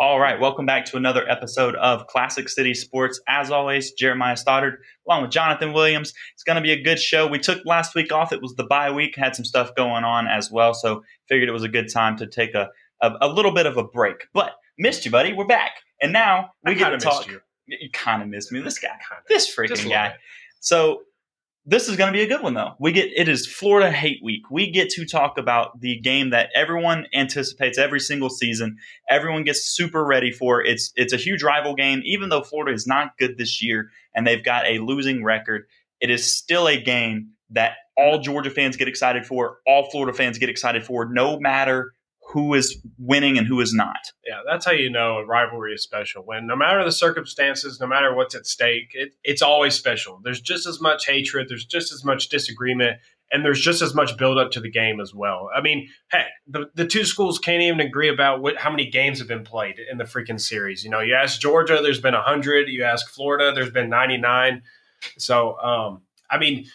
All right, welcome back to another episode of Classic City Sports. As always, Jeremiah Stoddard along with Jonathan Williams. It's going to be a good show. We took last week off; it was the bye week, had some stuff going on as well, so figured it was a good time to take a a, a little bit of a break. But missed you, buddy. We're back, and now we I get to talk. you. You kind of missed me. This guy, Kinda. this freaking guy. So this is going to be a good one though. We get it is Florida Hate Week. We get to talk about the game that everyone anticipates every single season. Everyone gets super ready for. It's it's a huge rival game even though Florida is not good this year and they've got a losing record. It is still a game that all Georgia fans get excited for, all Florida fans get excited for no matter who is winning and who is not. Yeah, that's how you know a rivalry is special. When no matter the circumstances, no matter what's at stake, it, it's always special. There's just as much hatred, there's just as much disagreement, and there's just as much build up to the game as well. I mean, heck, the, the two schools can't even agree about what, how many games have been played in the freaking series. You know, you ask Georgia, there's been 100. You ask Florida, there's been 99. So, um, I mean,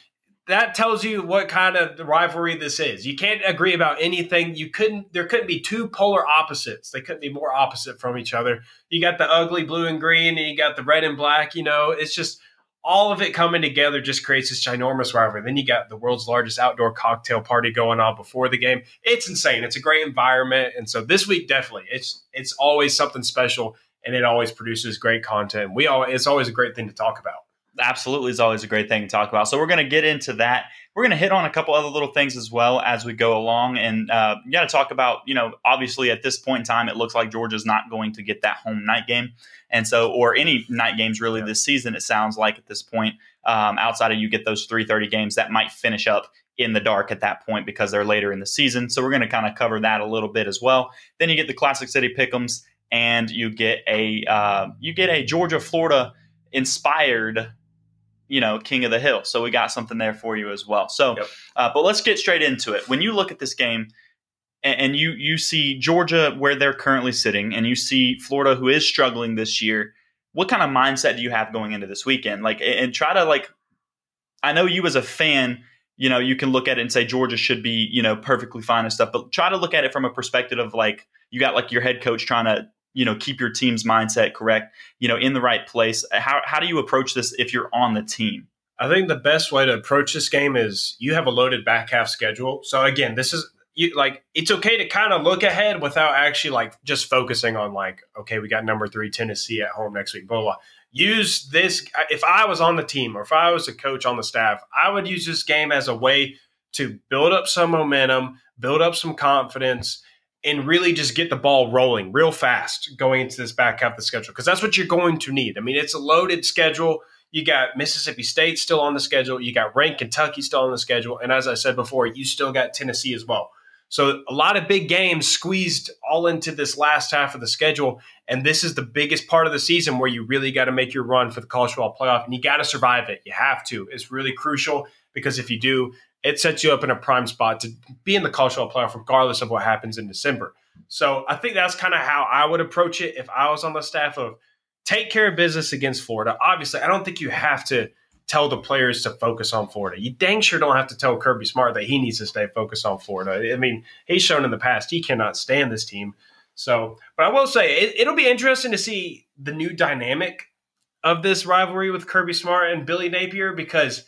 that tells you what kind of rivalry this is. You can't agree about anything. You couldn't. There couldn't be two polar opposites. They couldn't be more opposite from each other. You got the ugly blue and green, and you got the red and black. You know, it's just all of it coming together just creates this ginormous rivalry. Then you got the world's largest outdoor cocktail party going on before the game. It's insane. It's a great environment, and so this week definitely it's it's always something special, and it always produces great content. We all it's always a great thing to talk about. Absolutely is always a great thing to talk about. So we're going to get into that. We're going to hit on a couple other little things as well as we go along, and uh, you got to talk about you know obviously at this point in time it looks like Georgia's not going to get that home night game, and so or any night games really Yeah. this season. It sounds like at this point, um, outside of you get those three thirty games that might finish up in the dark at that point because they're later in the season. So we're going to kind of cover that a little bit as well. Then you get the Classic City Pick'ems, and you get a uh, you get a Georgia Florida inspired you know, king of the hill. So we got something there for you as well. So, Yep. uh, but let's get straight into it. When you look at this game, and, and you you see Georgia where they're currently sitting, and you see Florida who is struggling this year. What kind of mindset do you have going into this weekend? Like, and and try to like. I know you as a fan, you know, you can look at it and say Georgia should be, you know, perfectly fine and stuff, but try to look at it from a perspective of like you got like your head coach trying to you know keep your team's mindset correct you know in the right place how, how do you approach this if you're on the team I think the best way to approach this game is you have a loaded back half schedule. So again, this is you like it's okay to kind of look ahead without actually like just focusing on like okay, we got number three Tennessee at home next week. Blah blah. blah. Use this if I was on the team or if I was a coach on the staff, I would use this game as a way to build up some momentum, build up some confidence, and really just get the ball rolling real fast going into this back half of the schedule because that's what you're going to need. I mean, it's a loaded schedule. You got Mississippi State still on the schedule. You got ranked Kentucky still on the schedule. And as I said before, you still got Tennessee as well. So a lot of big games squeezed all into this last half of the schedule. And this is the biggest part of the season where you really got to make your run for the college football playoff and you got to survive it. You have to. It's really crucial because if you do, it sets you up in a prime spot to be in the football playoff regardless of what happens in December. So I think that's kind of how I would approach it if I was on the staff of take care of business against Florida. Obviously, I don't think you have to tell the players to focus on Florida. You dang sure don't have to tell Kirby Smart that he needs to stay focused on Florida. I mean, he's shown in the past he cannot stand this team. So, but I will say it, it'll be interesting to see the new dynamic of this rivalry with Kirby Smart and Billy Napier because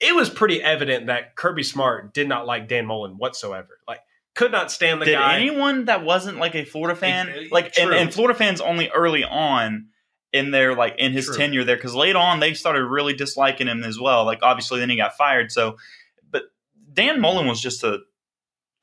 it was pretty evident that Kirby Smart did not like Dan Mullen whatsoever. Like, could not stand the Did guy. anyone that wasn't like a Florida fan, Ex- like, and, and Florida fans only early on in their like in his True. tenure there, because late on they started really disliking him as well. Like obviously then he got fired. So, but Dan Mullen was just a,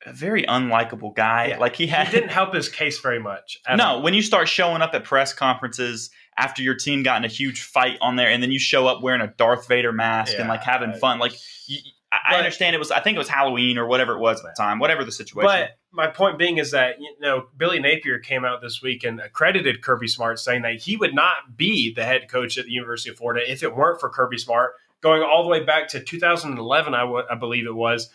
a very unlikable guy. Yeah. Like he had he didn't help his case very much. no, all. when you start showing up at press conferences after your team got in a huge fight on there, and then you show up wearing a Darth Vader mask and like having fun, like you, I, I understand it was. I think it was Halloween or whatever it was at the time, whatever the situation. But my point being is that you know Billy Napier came out this week and accredited Kirby Smart, saying that he would not be the head coach at the University of Florida if it weren't for Kirby Smart. Going all the way back to 2011, I w- I believe it was.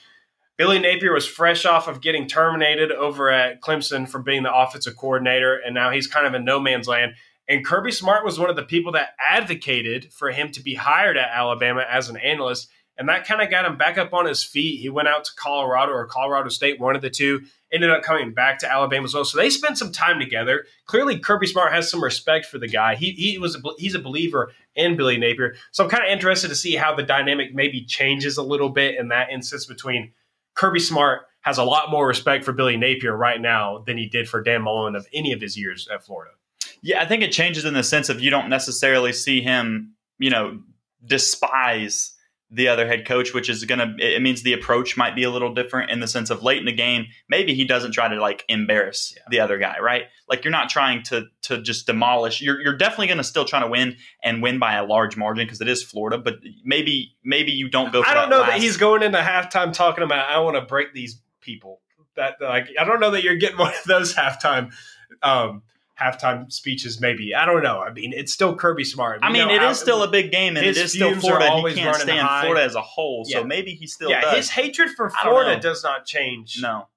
Billy Napier was fresh off of getting terminated over at Clemson for being the offensive coordinator, and now he's kind of in no man's land. And Kirby Smart was one of the people that advocated for him to be hired at Alabama as an analyst. And that kind of got him back up on his feet. He went out to Colorado or Colorado State, one of the two, ended up coming back to Alabama as well. So they spent some time together. Clearly, Kirby Smart has some respect for the guy. He he was a, he's a believer in Billy Napier. So I'm kind of interested to see how the dynamic maybe changes a little bit in that instance between Kirby Smart has a lot more respect for Billy Napier right now than he did for Dan Mullen of any of his years at Florida. Yeah, I think it changes in the sense of you don't necessarily see him, you know, despise the other head coach, which is going to, it means the approach might be a little different in the sense of late in the game, maybe he doesn't try to like embarrass yeah. the other guy, right? Like you're not trying to, to just demolish, you're, you're definitely going to still try to win and win by a large margin because it is Florida, but maybe, maybe you don't go I don't that know last- that he's going into halftime talking about, I want to break these people that like, I don't know that you're getting one of those halftime, um, halftime speeches, maybe. I don't know. I mean, it's still Kirby Smart. We I mean, it how- is still a big game, and it is still Florida. He can't stand high. Florida as a whole, so Yeah. maybe he still yeah, does. his hatred for Florida does not change. no,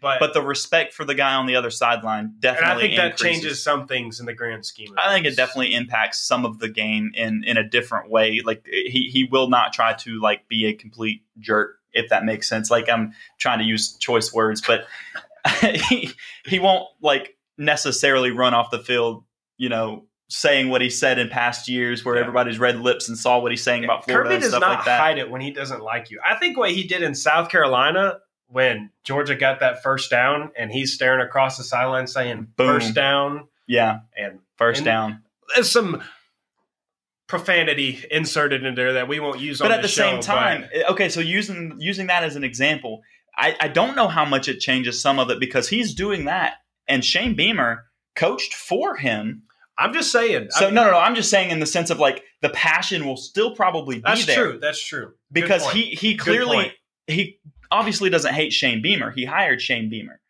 but, but the respect for the guy on the other sideline and definitely I think that changes some things in the grand scheme. Of I think it definitely impacts some of the game in in a different way. Like he he will not try to like be a complete jerk if that makes sense. Like I'm trying to use choice words, but he he won't like necessarily run off the field, you know, saying what he said in past years where Yeah. everybody's read lips and saw what he's saying about Florida Kirby and does stuff not like that. hide it when he doesn't like you. I think what he did in South Carolina when Georgia got that first down and he's staring across the sideline saying Boom. first down Yeah, and first And- down. there's some profanity inserted in there that we won't use but at the show, same time, but- eh, okay, so using using that as an example, I, I don't know how much it changes some of it because he's doing that, and Shane Beamer coached for him. I'm just saying. So I- no, no, no. I'm just saying in the sense of like the passion will still probably be that's there true. That's true. Because he he clearly he obviously doesn't hate Shane Beamer. He hired Shane Beamer.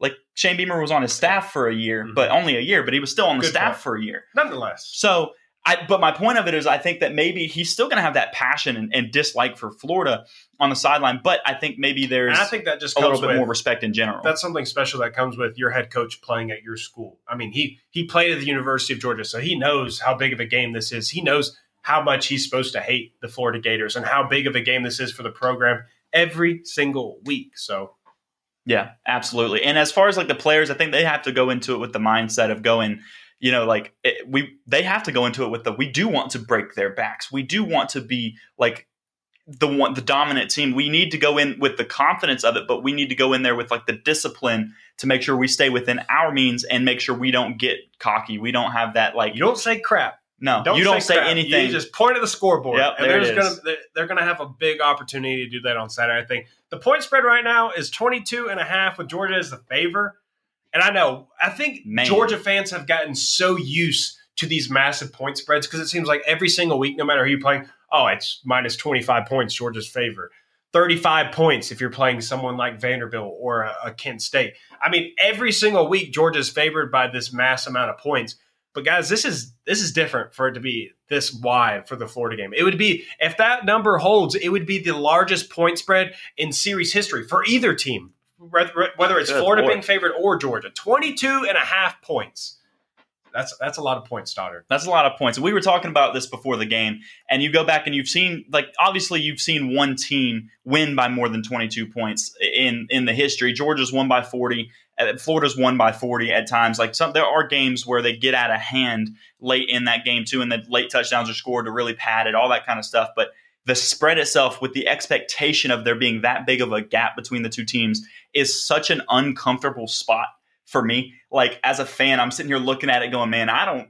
Like Shane Beamer was on his staff for a year, Mhm. but only a year, but he was still on the Good staff point. for a year. nonetheless. So, I, but my point of it is, I think that maybe he's still going to have that passion and, and dislike for Florida on the sideline, but I think maybe there's And I think that just a little bit with more respect in general. that's something special that comes with your head coach playing at your school. I mean, he he played at the University of Georgia, so he knows how big of a game this is. He knows how much he's supposed to hate the Florida Gators and how big of a game this is for the program every single week. So yeah, absolutely. And as far as like the players, I think they have to go into it with the mindset of going, you know, like it, we they have to go into it with the we do want to break their backs. We do want to be like the one the dominant team. We need to go in with the confidence of it, but we need to go in there with like the discipline to make sure we stay within our means and make sure we don't get cocky. We don't have that like you don't say crap. no, don't you don't say, crap. anything. You just point at the scoreboard. Yep, and there it there's is. gonna they're- they're gonna have a big opportunity to do that on Saturday. I think the point spread right now is 22 and a half with Georgia as the favor. And I know, I think Man. Georgia fans have gotten so used to these massive point spreads because it seems like every single week, no matter who you're playing, oh, it's minus 25 points, Georgia's favor. 35 points if you're playing someone like Vanderbilt or a, a Kent State. I mean, every single week Georgia's favored by this mass amount of points. But guys, this is this is different for it to be this wide for the Florida game. It would be if that number holds, it would be the largest point spread in series history for either team, whether it's Good Florida being favored or Georgia. 22 and a half points. That's that's a lot of points, Stoddard. That's a lot of points. We were talking about this before the game, and you go back and you've seen, like, obviously you've seen one team win by more than 22 points in in the history. Georgia's won by 40. uh, Florida's won by 40 at times. Like some, there are games where they get out of hand late in that game too, and the late touchdowns are scored to really pad it, all that kind of stuff. But the spread itself, with the expectation of there being that big of a gap between the two teams, is such an uncomfortable spot for me. Like as a fan, I'm sitting here looking at it, going, "Man, I don't."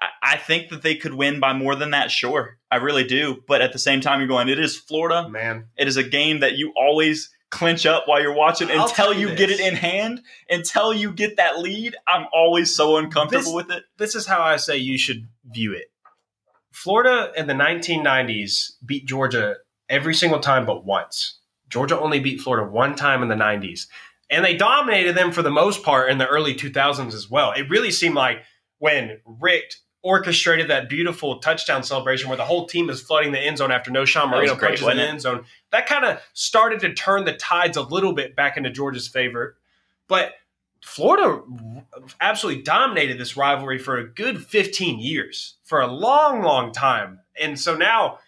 I- I think that they could win by more than that. Sure, I really do. But at the same time, you're going. It is Florida. Man, It is a game that you always clinch up while you're watching I'll until you you get it in hand. Until you get that lead, I'm always so uncomfortable This- with it. this is how I say you should view it. Florida in the 1990s beat Georgia every single time but once. Georgia only beat Florida one time in the 90s. And they dominated them for the most part in the early 2000s as well. It really seemed like when Richt orchestrated that beautiful touchdown celebration where the whole team is flooding the end zone after Knowshon Moreno great, punches in the end zone, that kind of started to turn the tides a little bit back into Georgia's favor. But Florida absolutely dominated this rivalry for a good 15 years, for a long, long time. And so now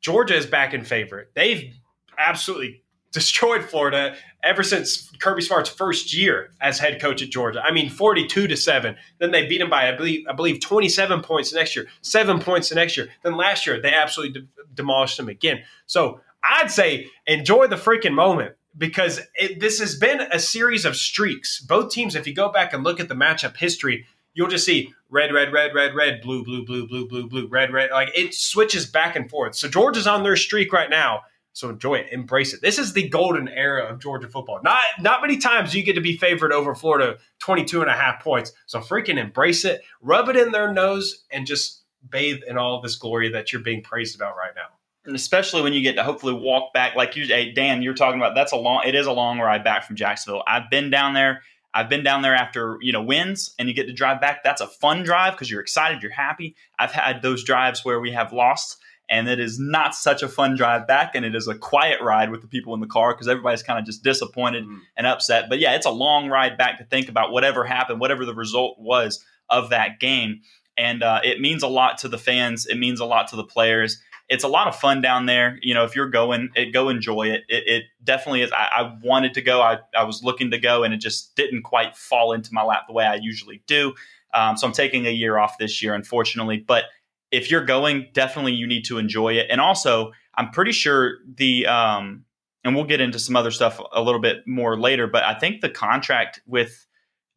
Georgia is back in favor. They've absolutely destroyed Florida ever since Kirby Smart's first year as head coach at Georgia. I mean, 42 to 7. Then they beat him by, I believe, I believe 27 points next year, seven points the next year. Then last year, they absolutely de- demolished him again. So I'd say enjoy the freaking moment because it, this has been a series of streaks. Both teams, if you go back and look at the matchup history, you'll just see red, red, red, red, red, blue, blue, blue, blue, blue, blue, red, red. Like it switches back and forth. So Georgia's on their streak right now. So enjoy it, embrace it. This is the golden era of Georgia football. Not not many times you get to be favored over Florida 22 and a half points. So freaking embrace it, rub it in their nose, and just bathe in all this glory that you're being praised about right now. And especially when you get to hopefully walk back, like you, hey, Dan, you're talking about. That's a long. It is a long ride back from Jacksonville. I've been down there. I've been down there after you know wins, and you get to drive back. That's a fun drive because you're excited, you're happy. I've had those drives where we have lost and it is not such a fun drive back and it is a quiet ride with the people in the car because everybody's kind of just disappointed mm. and upset. But yeah it's a long ride back to think about whatever happened whatever the result was of that game. And uh, it means a lot to the fans. It means a lot to the players. It's a lot of fun down there. You know if you're going it, go enjoy it. It, it definitely is I, I, wanted to go. I, I was looking to go and it just didn't quite fall into my lap the way i usually do. Um, so i'm taking a year off this year unfortunately. But if you're going, definitely you need to enjoy it. And also, I'm pretty sure the um, and we'll get into some other stuff a little bit more later, but I think the contract with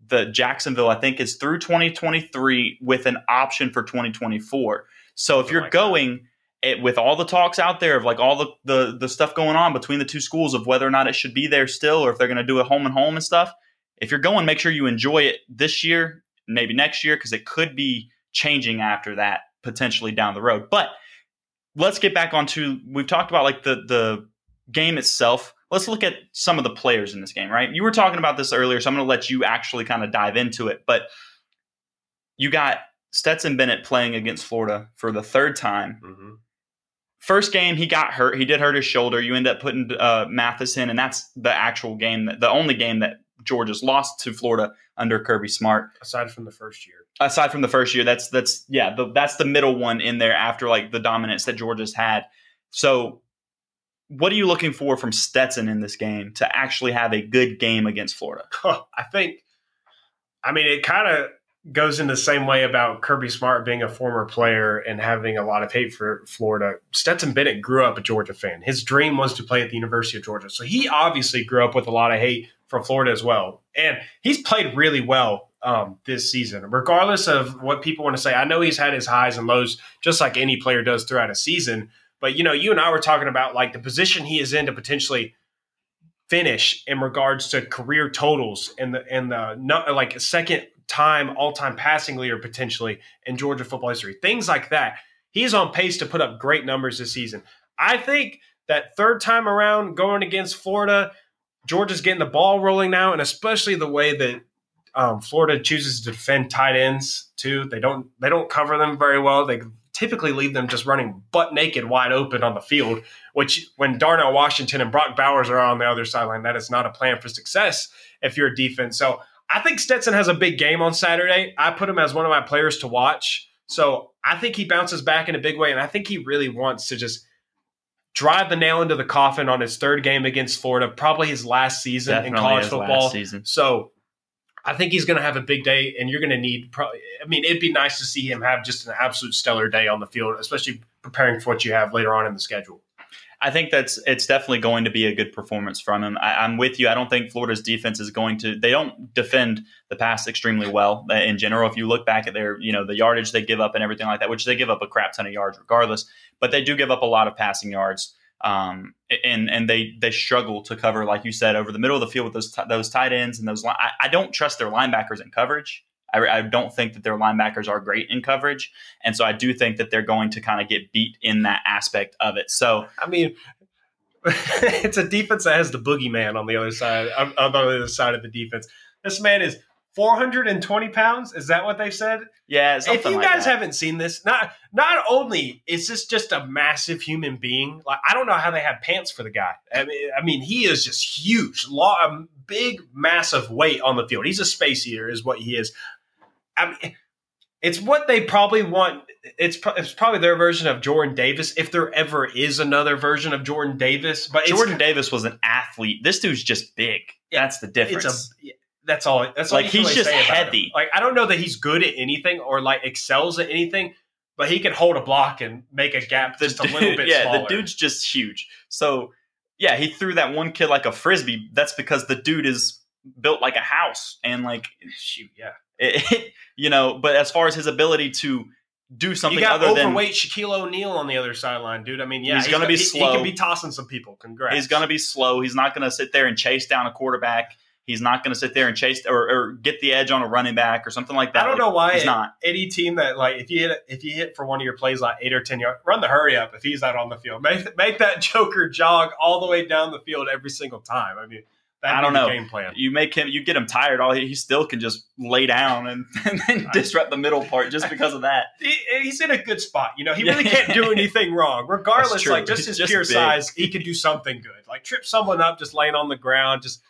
the Jacksonville, I think, is through 2023 with an option for 2024. So if you're like going it, with all the talks out there of like all the, the the stuff going on between the two schools of whether or not it should be there still or if they're going to do it home and home and stuff, if you're going, make sure you enjoy it this year, maybe next year, because it could be changing after that potentially down the road. But let's get back onto we've talked about like the the game itself. Let's look at some of the players in this game, right? You were talking about this earlier, so I'm going to let you actually kind of dive into it. But you got Stetson Bennett playing against Florida for the third time. Mm-hmm. First game, he got hurt. He did hurt his shoulder. You end up putting uh, Mathis in, and that's the actual game, that, the only game that Georgia's lost to Florida under Kirby Smart. Aside from the first year aside from the first year, that's that's yeah, the, that's the middle one in there after like the dominance that Georgia's had. So, what are you looking for from Stetson in this game to actually have a good game against Florida? I think, I mean, it kind of goes in the same way about Kirby Smart being a former player and having a lot of hate for Florida. Stetson Bennett grew up a Georgia fan. His dream was to play at the University of Georgia. So he obviously grew up with a lot of hate from Florida as well. And he's played really well um, this season, regardless of what people want to say. I know he's had his highs and lows, just like any player does throughout a season. But you know, you and I were talking about like the position he is in to potentially finish in regards to career totals and the and the not, like second time all time passing leader potentially in Georgia football history. Things like that. He's on pace to put up great numbers this season. I think that third time around going against Florida, Georgia's getting the ball rolling now, and especially the way that um, Florida chooses to defend tight ends too. They don't they don't cover them very well. They typically leave them just running butt naked, wide open on the field. Which when Darnell Washington and Brock Bowers are on the other sideline, that is not a plan for success if you're a defense. So I think Stetson has a big game on Saturday. I put him as one of my players to watch. So I think he bounces back in a big way, and I think he really wants to just drive the nail into the coffin on his third game against Florida, probably his last season Definitely in college football. season. So I think he's going to have a big day, and you're going to need. Probably, I mean, it'd be nice to see him have just an absolute stellar day on the field, especially preparing for what you have later on in the schedule. I think that's it's definitely going to be a good performance from him. I, am with you. I don't think Florida's defense is going to. They don't defend the pass extremely well in general. If you look back at their, you know, the yardage they give up and everything like that, which they give up a crap ton of yards regardless, but they do give up a lot of passing yards. Um, and and they they struggle to cover, like you said, over the middle of the field with those t- those tight ends and those. Li- I, I, don't trust their linebackers in coverage. I, I, don't think that their linebackers are great in coverage, and so I do think that they're going to kind of get beat in that aspect of it. So I mean, it's a defense that has the boogeyman on the other side on, on the other side of the defense. This man is 420 pounds. Is that what they said? Yeah. If you guys haven't seen this, not not only is this just a massive human being, like I don't know how they have pants for the guy. I mean, I mean he is just huge, long, um, big, massive weight on the field. He's a space eater, is what he is. I mean, It's what they probably want. It's pro- it's probably their version of Jordan Davis, if there ever is another version of Jordan Davis. But Jordan Davis was an athlete. This dude's just big. Yeah, That's the difference. it's a that's all. That's all Like, can he's really just say about him. heavy. Like I don't know that he's good at anything or like excels at anything, but he can hold a block and make a gap just a little bit yeah, smaller. the dude's just huge. So yeah, he threw that one kid like a frisbee. That's because the dude is built like a house and like shoot, yeah. it, you know. But as far as his ability to do something You got other than overweight Shaquille O'Neal on the other sideline, dude. I mean, yeah, He's gonna be he- slow. He, can be tossing some people. Congrats. He's going to be slow. He's not going to sit there and chase down a quarterback. He's not going to sit there and chase or, or get the edge on a running back or something like that. I don't Like, know why he's not. any team that like if you hit if you hit for one of your plays like eight or ten yards, run the hurry up if he's out on the field. Make make that Joker jog all the way down the field every single time. I mean, I don't the know. game plan. You make him, you get him tired. All he, he still can just lay down and, and then disrupt the middle part just because of that. He, he's in a good spot. You know, he really can't do anything wrong. Regardless, like just He's his just pure big. size, he could do something good. Like trip someone up just laying on the ground, just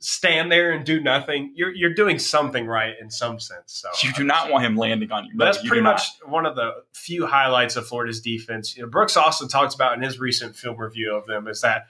stand there and do nothing. You're you're doing something right in some sense. So You do not want him landing on you. But that's you pretty do not. much one of the few highlights of Florida's defense. You know, Brooks Austin talks about in his recent film review of them is that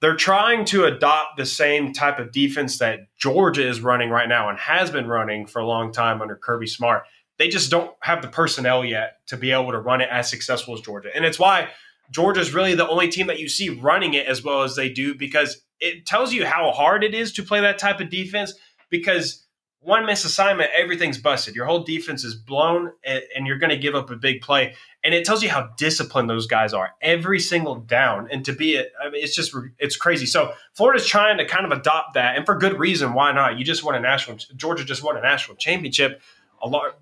they're trying to adopt the same type of defense that Georgia is running right now and has been running for a long time under Kirby Smart. They just don't have the personnel yet to be able to run it as successful as Georgia. And it's why Georgia's really the only team that you see running it as well as they do because it tells you how hard it is to play that type of defense because one miss assignment, everything's busted. Your whole defense is blown, and, you're going to give up a big play. And it tells you how disciplined those guys are every single down. And to be it, I mean, it's just it's crazy. So Florida's trying to kind of adopt that, and for good reason. Why not? You just won a national. Georgia just won a national championship. A large,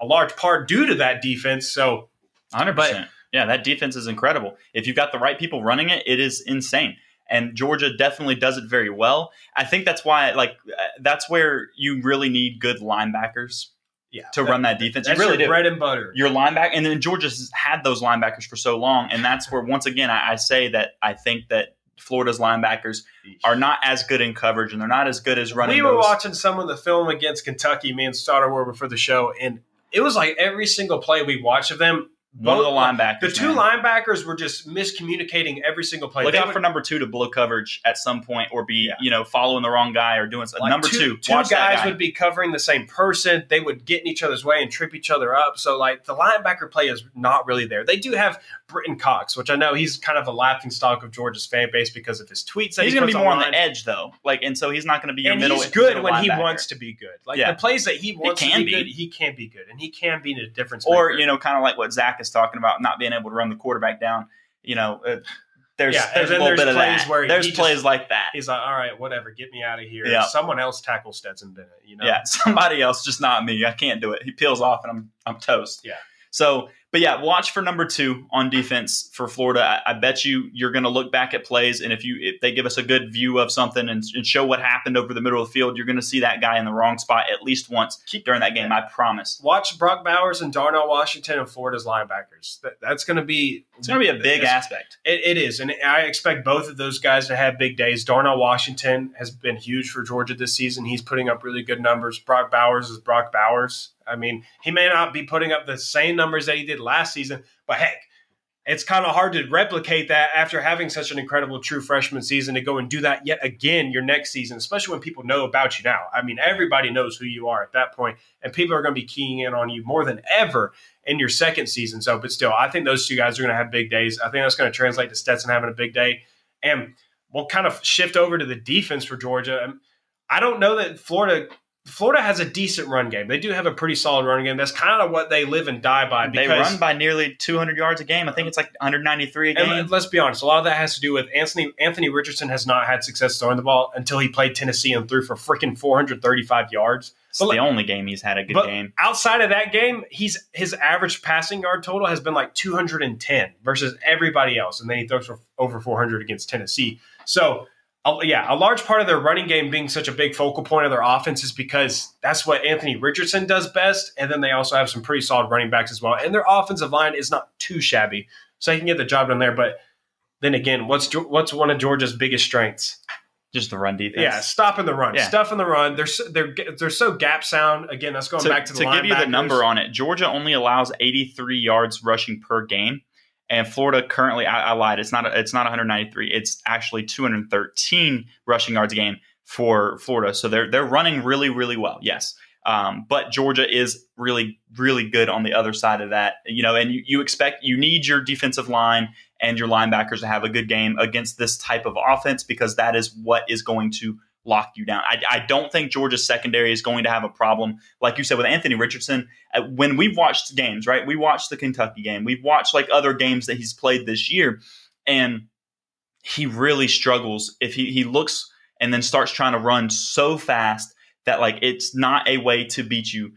a large part due to that defense. So 100%. Yeah, that defense is incredible. If you've got the right people running it, it is insane. And Georgia definitely does it very well. I think that's why, like, that's where you really need good linebackers yeah, to run that defense. That's you really your do. bread and butter. Your linebacker, and then Georgia's had those linebackers for so long, and that's where once again I, I say that I think that Florida's linebackers are not as good in coverage, and they're not as good as running. We were those- watching some of the film against Kentucky. Me and Stoddard were before the show, and it was like every single play we watched of them. One of the linebackers. The two man. linebackers were just miscommunicating every single play. Look They out would- for number two to blow coverage at some point, or be Yeah. you know following the wrong guy or doing something. like, number two, two, two watch that guys guy. would be covering the same person. They would get in each other's way and trip each other up. So like the linebacker play is not really there. They do have Brenton Cox, which I know he's kind of a laughing stock of Georgia's fan base because of his tweets. That He's he going to be more on the edge though, like, and so he's not going to be your and middle. he's good middle when he wants to be good. Like Yeah. the plays that he wants can to be, be. good, he can be good, and he can be in a difference. or maker. you know, kind of like what Zach is talking about, not being able to run the quarterback down. You know, uh, there's Yeah, there's a little there's bit of plays that. where there's he just- plays like that. he's like, all right, whatever, get me out of here. Yeah. Someone else tackle Stetson Bennett. You know, Yeah, somebody else, just not me. I can't do it. He peels off, and I'm I'm toast. Yeah. So, but yeah, watch for number two on defense for Florida. I, I bet you you're going to look back at plays, and if you if they give us a good view of something and, and show what happened over the middle of the field, you're going to see that guy in the wrong spot at least once Keep, during that game. I promise. Watch Brock Bowers and Darnell Washington and Florida's linebackers. That, that's going to be It's going to be a big aspect. It, it is, and I expect both of those guys to have big days. Darnell Washington has been huge for Georgia this season. He's putting up really good numbers. Brock Bowers is Brock Bowers. I mean, he may not be putting up the same numbers that he did last season, but heck, it's kind of hard to replicate that after having such an incredible true freshman season to go and do that yet again your next season, especially when people know about you now. I mean, everybody knows who you are at that point, and people are going to be keying in on you more than ever in your second season. So, but still, I think those two guys are going to have big days. I think that's going to translate to Stetson having a big day. And we'll kind of shift over to the defense for Georgia. Um, I don't know that Florida Florida has a decent run game. They do have a pretty solid run game. That's kind of what they live and die by. They run by nearly 200 yards a game. I think it's like 193 a game. and let's be honest, a lot of that has to do with Anthony Anthony Richardson has not had success throwing the ball until he played Tennessee and threw for freaking 435 yards. it's but the only game he's had a good but game. outside of that game, he's his average passing yard total has been like 210 versus everybody else, and then he throws for over 400 against Tennessee. So, yeah, a large part of their running game being such a big focal point of their offense is because that's what Anthony Richardson does best, and then they also have some pretty solid running backs as well, and their offensive line is not too shabby, so they can get the job done there. But then again, what's what's one of Georgia's biggest strengths? Just the run defense. Yeah, stopping the run, Yeah. stuff in the run. They're so, they're they're so gap sound. Again, that's going to, back to the to give you the number on it, Georgia only allows 83 yards rushing per game, and Florida currently I, I lied. It's not it's not 193. It's actually 213 rushing yards a game for Florida. So they're they're running really really well. Yes. Um, but Georgia is really, really good on the other side of that, you know. And you, you expect you need your defensive line and your linebackers to have a good game against this type of offense because that is what is going to lock you down. I, I don't think Georgia's secondary is going to have a problem, like you said, with Anthony Richardson. Uh, when we've watched games, right? We watched the Kentucky game, we've watched like other games that he's played this year, and he really struggles if he, he looks and then starts trying to run so fast that like it's not a way to beat you,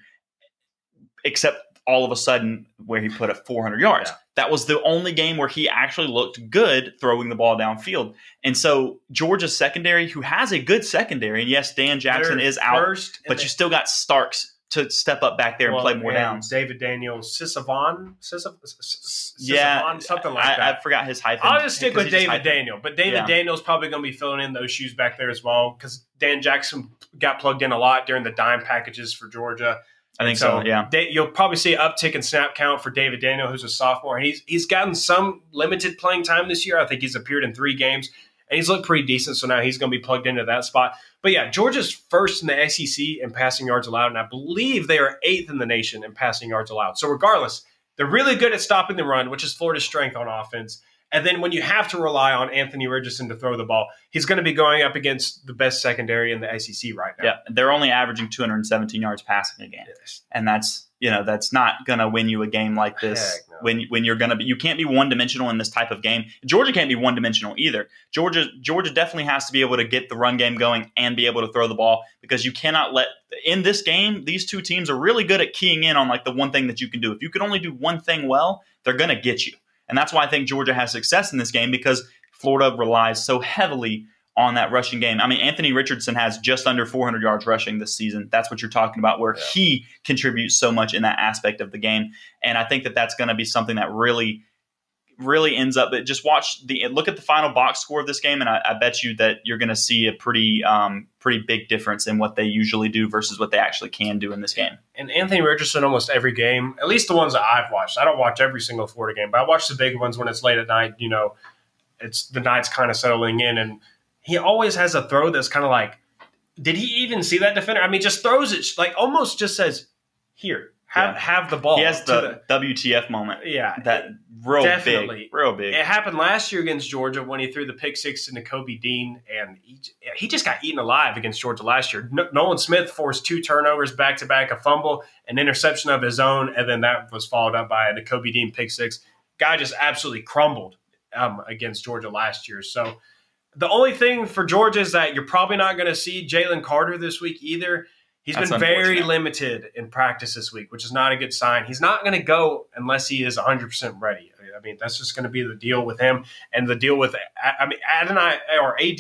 except all of a sudden where he put up 400 yards. Yeah. That was the only game where he actually looked good throwing the ball downfield. And so Georgia's secondary, who has a good secondary, and yes, Dan Jackson They're is out, but you still got Starks to step up back there and well, play more and downs. David Daniel Sisavon, Sisav- Yeah, something like I, that. I forgot his hyphen. I'll just stick with David. Daniel, but David Yeah. Daniel's probably going to be filling in those shoes back there as well because Dan Jackson got plugged in a lot during the dime packages for Georgia. I think so. Yeah. Da- you'll probably see an uptick in snap count for David Daniel, who's a sophomore. He's he's gotten some limited playing time this year. I think he's appeared in three games, and he's looked pretty decent. So now he's going to be plugged into that spot. But yeah, Georgia's first in the SEC in passing yards allowed, and I believe they are eighth in the nation in passing yards allowed. So regardless, they're really good at stopping the run, which is Florida's strength on offense. And then when you have to rely on Anthony Richardson to throw the ball, he's going to be going up against the best secondary in the SEC right now. Yeah. They're only averaging 217 yards passing a game. Yes. and that's you know that's not going to win you a game like this no. when when you're going to be you can't be one dimensional in this type of game. Georgia can't be one dimensional either. Georgia Georgia definitely has to be able to get the run game going and be able to throw the ball because you cannot let in this game these two teams are really good at keying in on like the one thing that you can do. If you can only do one thing well, they're going to get you. And that's why I think Georgia has success in this game because Florida relies so heavily on that rushing game. I mean, Anthony Richardson has just under 400 yards rushing this season. That's what you're talking about, where Yeah. he contributes so much in that aspect of the game. And I think that that's going to be something that really, really ends up. But just watch the look at the final box score of this game, and I, I bet you that you're going to see a pretty, um, pretty big difference in what they usually do versus what they actually can do in this game. and Anthony Richardson almost every game, at least the ones that I've watched. I don't watch every single Florida game, but I watch the big ones when it's late at night. You know, it's the night's kind of settling in, and he always has a throw that's kind of like, did he even see that defender? I mean, just throws it like almost just says, "Here, have Yeah. have the ball." he has to the, WTF moment. yeah. That real Definitely. big, real big. It happened last year against Georgia when he threw the pick six to Kobe Dean, and he, he just got eaten alive against Georgia last year. No- Nolan Smith forced two turnovers back to back, a fumble, an interception of his own, and then that was followed up by a Kobe Dean pick six. Guy just absolutely crumbled um, against Georgia last year. So the only thing for Georgia is that you're probably not going to see Jalen Carter this week either. He's That's been very limited in practice this week, which is not a good sign. He's not going to go unless he is 100% ready. I mean, that's just going to be the deal with him. And the deal with, I mean, Adonai or AD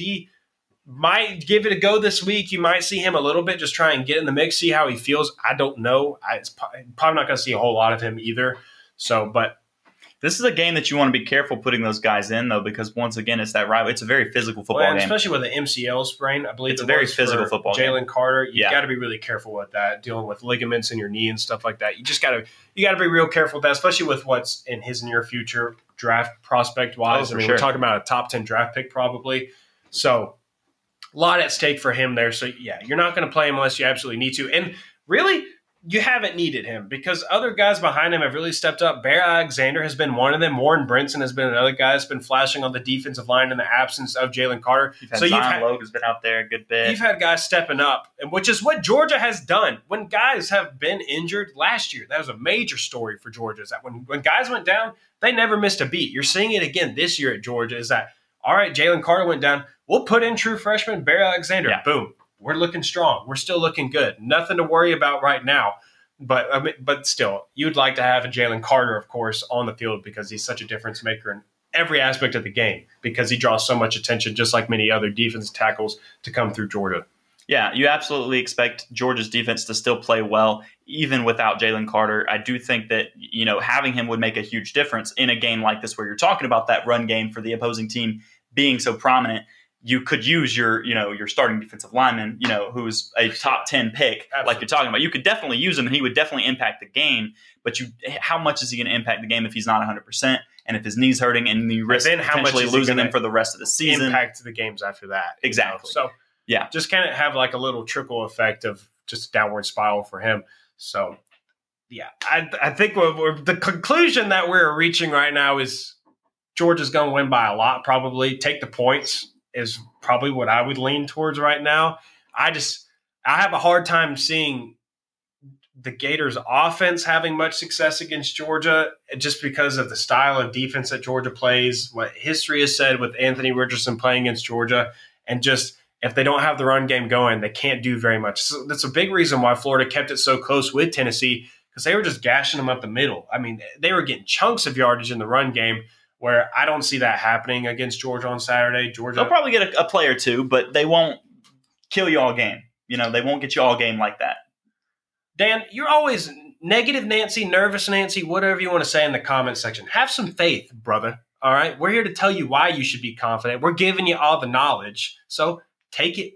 might give it a go this week. You might see him a little bit, just try and get in the mix, see how he feels. I don't know. I, it's probably not going to see a whole lot of him either. So, but This is a game that you want to be careful putting those guys in, though, because once again, it's that rival. It's a very physical football well, game. especially with an MCL sprain, I believe It's a very physical football Jalen Carter, you Yeah. got to be really careful with that. Dealing with ligaments in your knee and stuff like that, you just got to you got to be real careful with that, especially with what's in his near future draft prospect wise. Oh, I mean, sure. we're talking about a top ten draft pick probably, so a lot at stake for him there. So yeah, you're not going to play him unless you absolutely need to, and really. You haven't needed him because other guys behind him have really stepped up. Bear Alexander has been one of them. Warren Brinson has been another guy that's been flashing on the defensive line in the absence of Jalen Carter. You've had so you've had, Logue has been out there a good bit. You've had guys stepping up, and which is what Georgia has done. When guys have been injured last year, that was a major story for Georgia. Is that when, when guys went down, they never missed a beat. You're seeing it again this year at Georgia. Is that all right? Jalen Carter went down. We'll put in true freshman Bear Alexander. Yeah. Boom. We're looking strong. We're still looking good. Nothing to worry about right now. But I mean, but still, you'd like to have a Jalen Carter, of course, on the field because he's such a difference maker in every aspect of the game because he draws so much attention, just like many other defense tackles, to come through Georgia. Yeah, you absolutely expect Georgia's defense to still play well, even without Jalen Carter. I do think that you know having him would make a huge difference in a game like this, where you're talking about that run game for the opposing team being so prominent. You could use your, you know, your starting defensive lineman, you know, who's a top 10 pick, like you're talking about. You could definitely use him and he would definitely impact the game. But you, how much is he going to impact the game if he's not 100%? And if his knee's hurting and you risk then how much potentially is losing him for the rest of the season? impact the games after that. you know? Exactly. So Yeah. just kind of have like a little trickle effect of just downward spiral for him. So yeah, I I think we're, we're, the conclusion that we're reaching right now is Georgia's going to win by a lot. Probably take the points is probably what I would lean towards right now. I just I have a hard time seeing the Gators offense having much success against Georgia just because of the style of defense that Georgia plays, what history has said with Anthony Richardson playing against Georgia, and just if they don't have the run game going, they can't do very much. So that's a big reason why Florida kept it so close with Tennessee because they were just gashing them up the middle. I mean, they were getting chunks of yardage in the run game where I don't see that happening against Georgia on Saturday. Georgia They'll probably get a, a play or two, but they won't kill you all game. You know, they won't get you all game like that. Dan, you're always negative Nancy, nervous Nancy, whatever you want to say in the comment section. Have some faith, brother. All right. We're here to tell you why you should be confident. We're giving you all the knowledge. So take it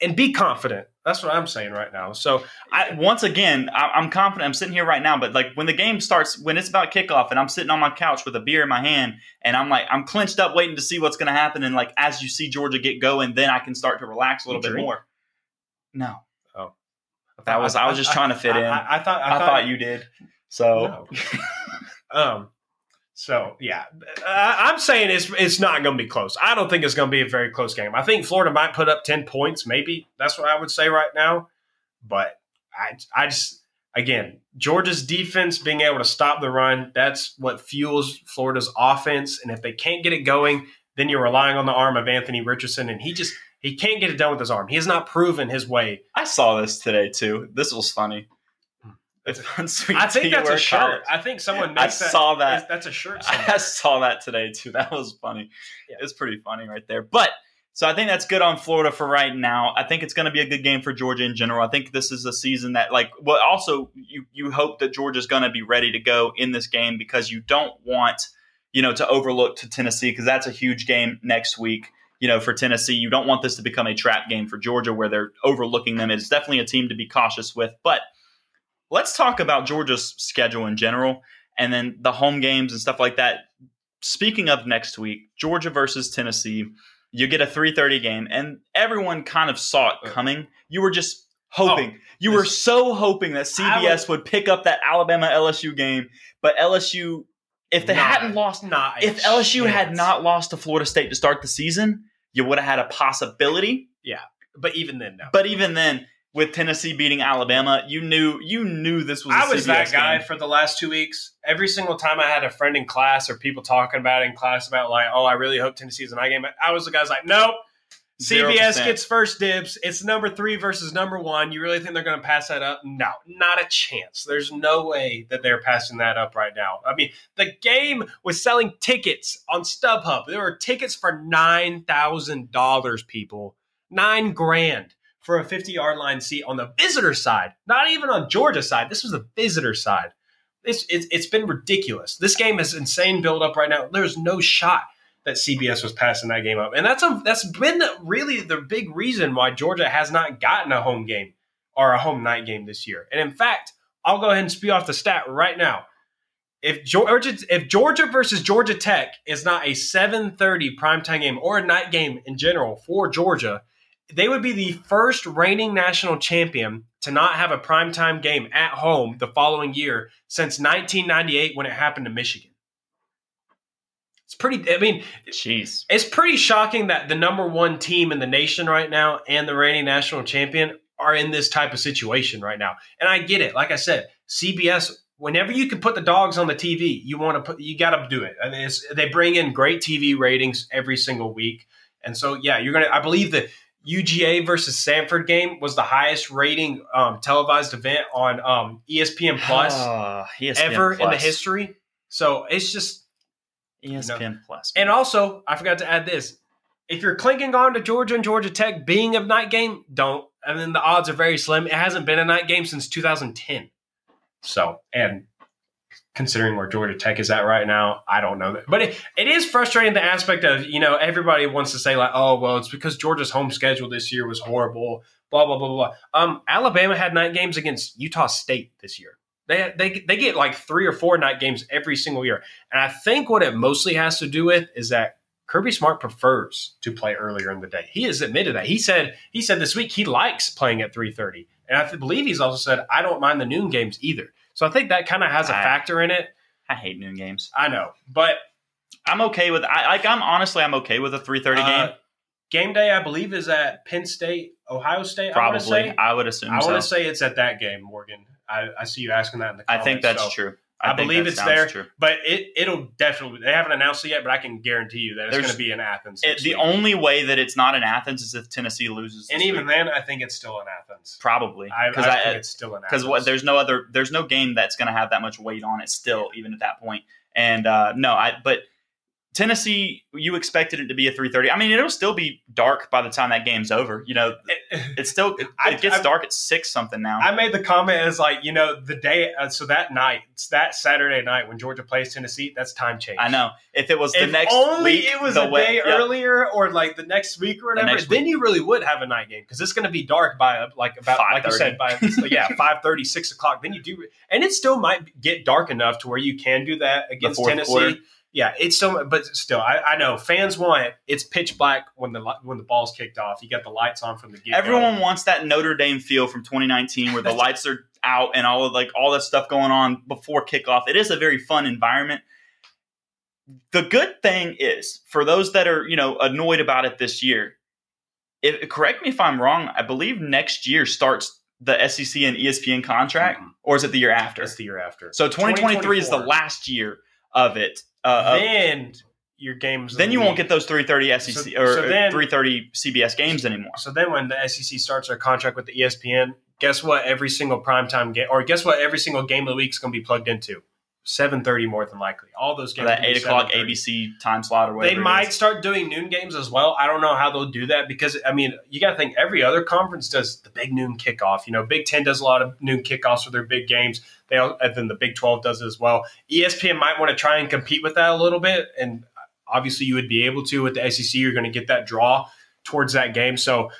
and be confident. That's what I'm saying right now. So I, once again, I, I'm confident. I'm sitting here right now, but like when the game starts, when it's about kickoff, and I'm sitting on my couch with a beer in my hand, and I'm like, I'm clenched up, waiting to see what's going to happen. And like as you see Georgia get going, then I can start to relax a little You bit drink? more. No, Oh. that was I was just trying to fit I, in. I, I, I thought I, thought, you did. So No. Um. So yeah, I'm saying it's it's not going to be close. I don't think it's going to be a very close game. I think Florida might put up ten points, maybe. That's what I would say right now. But I I just again Georgia's defense being able to stop the run. That's what fuels Florida's offense. And if they can't get it going, then you're relying on the arm of Anthony Richardson, and he just he can't get it done with his arm. He has not proven his way. I saw this today too. This was funny. It's on Sweet I think that's a shirt. College. I think someone I makes that. saw that. That's a shirt. I saw that today too. That was funny. Yeah. It's pretty funny right there. But so I think that's good on Florida for right now. I think it's going to be a good game for Georgia in general. I think this is a season that like well also you you hope that Georgia's going to be ready to go in this game because you don't want you know to overlook to Tennessee because that's a huge game next week. You know, for Tennessee, you don't want this to become a trap game for Georgia where they're overlooking them. It's definitely a team to be cautious with. But let's talk about Georgia's schedule in general and then the home games and stuff like that. Speaking of next week, Georgia versus Tennessee, you get a 3:30 game and everyone kind of saw it oh. coming. You were just hoping. Oh, you were so hoping that CBS would pick up that Alabama LSU game, but LSU if they hadn't lost not if LSU had not lost to Florida State to start the season, you would have had a possibility. Yeah. But even then, no. But even then, with Tennessee beating Alabama, you knew you knew this was. a I was that guy game. for the last two weeks. Every single time I had a friend in class or people talking about it in class about like, oh, I really hope Tennessee's an I game. I was the guy's like, nope. CBS 0%. gets first dibs. It's number three versus number one. You really think they're going to pass that up? No, not a chance. There's no way that they're passing that up right now. I mean, the game was selling tickets on StubHub. There were tickets for nine thousand dollars. People, nine grand for a fifty-yard line seat on the visitor side. Not even on Georgia side. This was the visitor side. It's, it's, it's been ridiculous. This game is insane build up right now. There's no shot that CBS was passing that game up, and that's a, that's been really the big reason why Georgia has not gotten a home game or a home night game this year. And in fact, I'll go ahead and spew off the stat right now. If Georgia if Georgia versus Georgia Tech is not a 7:30 primetime game or a night game in general for Georgia, they would be the first reigning national champion to not have a primetime game at home the following year since 1998 when it happened to Michigan. It's pretty I mean, Jeez. it's pretty shocking that the number one team in the nation right now and the reigning national champion are in this type of situation right now. And I get it. Like I said, CBS, whenever you can put the dogs on the TV, you want to put, you got to do it. I mean, they bring in great TV ratings every single week. And so, yeah, you're going to, I believe the UGA versus Samford game was the highest rating um, televised event on um, ESPN Plus Ah, ESPN ever in the history. So it's just, ESPN Plus. and also, I forgot to add this. If you're clinking on to Georgia and Georgia Tech being a night game, don't. And then the odds are very slim. It hasn't been a night game since 2010. So, and considering where Georgia Tech is at right now, I don't know that. But it, it is frustrating the aspect of, you know, everybody wants to say, like, oh, well, it's because Georgia's home schedule this year was horrible, blah, blah, blah, blah. Um, Alabama had night games against Utah State this year. They, they, they get like three or four night games every single year. And I think what it mostly has to do with is that Kirby Smart prefers to play earlier in the day. He has admitted that. He said he said this week he likes playing at 3:30. And I believe he's also said I don't mind the noon games either. So I think that kind of has a I- factor in it. I hate noon games. I know, but I'm okay with. I like. I'm honestly. I'm okay with a 3:30 uh, game. game day I believe is at Penn State, Ohio State. I Probably. say. I would assume. I so. want to say it's at that game, Morgan. I, I see you asking that in the I think that's so- true. I think believe it's there. True. But it it'll definitely. They haven't announced it yet, but I can guarantee you that it's going to be in Athens. It, the only way that it's not in Athens is if Tennessee loses. And even week. then, I think it's still in Athens. probably I, I because think it's still in Athens. because what there's no other there's no game that's going to have that much weight on it still even at that point and uh no i but tennessee you expected it to be a 3.30 i mean it'll still be dark by the time that game's over you know it's still it, I- it gets I- dark at six something now I made the comment as like you know the day uh, so that night it's that Saturday night when Georgia plays Tennessee that's time change. i know if it was the If next only week, it was the a way- day earlier or like the next week or whatever, next then you really would have a night game because it's going to be dark by uh, like about like you said by yeah 5.30, 6 o'clock. Then you do and it still might get dark enough to where you can do that against Tennessee. quarter. Yeah, it's still, but still, I, I know fans want it. it's pitch black when the when the ball's kicked off. You got the lights on from the get. everyone wants that notre dame feel from 2019 where the lights are out and all of like all that stuff going on before kickoff it is a very fun environment the good thing is for those that are you know annoyed about it this year if, correct me if i'm wrong i believe next year starts the sec and espn contract Mhm. or is it the year after It's the year after. so 2023 is the last year of it uh, of- then your games. then the you won't get those 330 sec So- or, so then- 330 cbs games anymore So then, when the SEC starts their contract with the ESPN, guess what? Every single primetime game, or guess what? Every single game of the week is going to be plugged into seven thirty more than likely. All those or games. that 8 o'clock abc time slot or whatever They might start doing noon games as well. I don't know how they'll do that because I mean, you got to think every other conference does the big noon kickoff. You know, Big Ten does a lot of noon kickoffs for their big games. They al- and then the Big Twelve does it as well. ESPN might want to try and compete with that a little bit, and obviously you would be able to with the SEC. You're going to get that draw towards that game. So,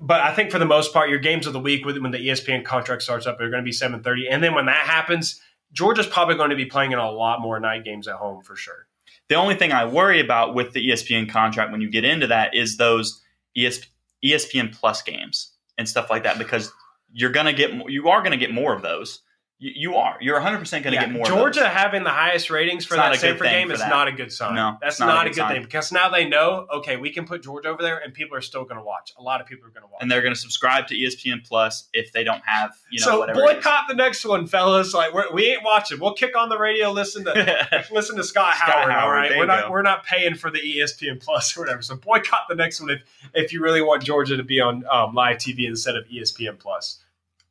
but I think for the most part, your games of the week when the ESPN contract starts up, they're going to be 7:30, and then when that happens, Georgia's probably going to be playing in a lot more night games at home for sure. The only thing I worry about with the ESPN contract when you get into that is those E ES, ESPN Plus games and stuff like that because you're gonna get you are gonna get more of those. You, you are. You're 100 percent gonna Yeah, get more. Georgia having the highest ratings for It's that a good Samford thing game is not a good sign. No, that's not a not, a good good thing because now they know, okay, we can put Georgia over there, and people are still going to watch. A lot of people are going to watch. and they're gonna subscribe to ESPN Plus if they don't have you know so whatever. it is. boycott the next one, fellas. Like we're, we ain't watching. We'll kick on the radio. Listen to listen to Scott, Scott Howard. all Howard, right, there we're not go. we're not paying for the ESPN Plus or whatever. So boycott the next one if if you really want Georgia to be on um, live TV instead of ESPN Plus.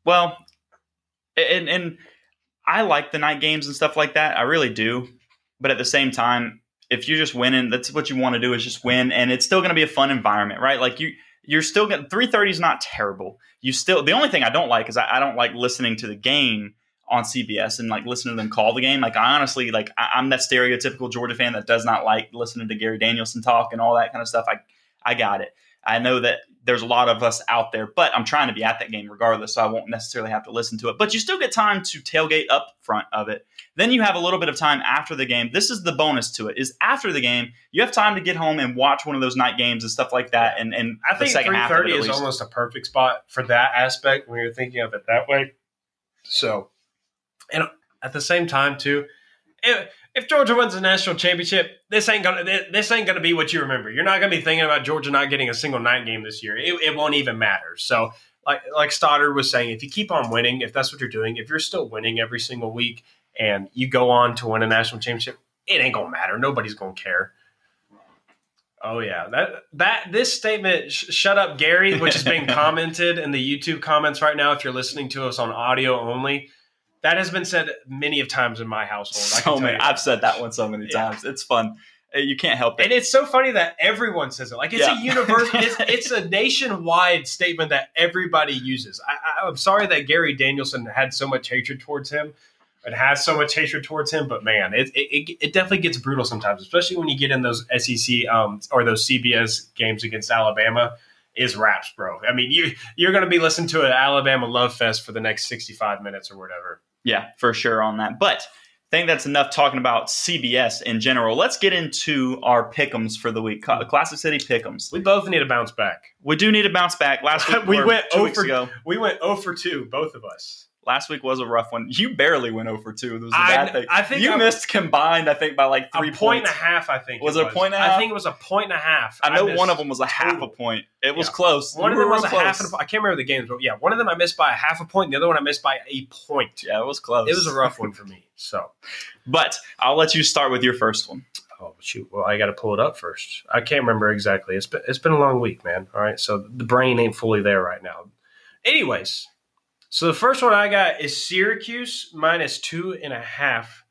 Well, and and I like the night games and stuff like that. I really do. But at the same time, if you're just winning, that's what you want to do is just win, and it's still going to be a fun environment, right? Like you, you're still getting three thirty is not terrible. You still the only thing I don't like is I, I don't like listening to the game on CBS and like listening to them call the game. Like I honestly like I, I'm that stereotypical Georgia fan that does not like listening to Gary Danielson talk and all that kind of stuff. I I got it. I know that there's a lot of us out there, but I'm trying to be at that game regardless, so I won't necessarily have to listen to it. But you still get time to tailgate up front of it. Then you have a little bit of time after the game. This is the bonus to it: is after the game, you have time to get home and watch one of those night games and stuff like that. And and I the think second three it thirty is almost a perfect spot for that aspect when you're thinking of it that way. So, and at the same time, too, if, if Georgia wins the national championship, this ain't gonna this ain't gonna be what you remember. You're not gonna be thinking about Georgia not getting a single night game this year. It, it won't even matter. So, like like Stoddard was saying, if you keep on winning, if that's what you're doing, if you're still winning every single week, and you go on to win a national championship, it ain't gonna matter. Nobody's gonna care. Oh yeah, that that this statement, sh- "Shut up, Gary," which is being commented in the YouTube comments right now. If you're listening to us on audio only, that has been said many of times in my household. I can So tell many. I've said that one so many Yeah. times. It's fun. You can't help it. and it's so funny that everyone says it. Like it's Yeah. a universal. it's, it's a nationwide statement that everybody uses. I, I'm sorry that Gary Danielson had so much hatred towards him. and has so much hatred towards him. But man, it, it, it definitely gets brutal sometimes, especially when you get in those SEC um, or those CBS games against Alabama. Is raps, bro. I mean, you you're going to be listening to an Alabama love fest for the next 65 minutes or whatever. Yeah, for sure on that. But I think that's enough talking about CBS in general. Let's get into our pickums for the week. Mm-hmm. Classic City pickums. We both need a bounce back. We do need a bounce back. Last week we went two 0 weeks for, ago. We went 0 for 2, both of us. Last week was a rough one. You barely went oh over two. It was a I- bad thing. I think you I'm- missed combined. I think by like three a point points. and a half, I think. Was it a point and a I half? I think it was a point and a half. I know missed one of them was a half a point. It was Yeah. close. One You of them was a real half. close. And a, I can't remember the games, but yeah, one of them I missed by a half a point. The other one I missed by a point. Yeah, it was close. It was a rough one for me. So, But I'll let you start with your first one. oh shoot, well I got to pull it up first. I can't remember exactly. It's been it's been a long week, man. All right, so the brain ain't fully there right now. Anyways, so the first one I got is Syracuse minus two and a half,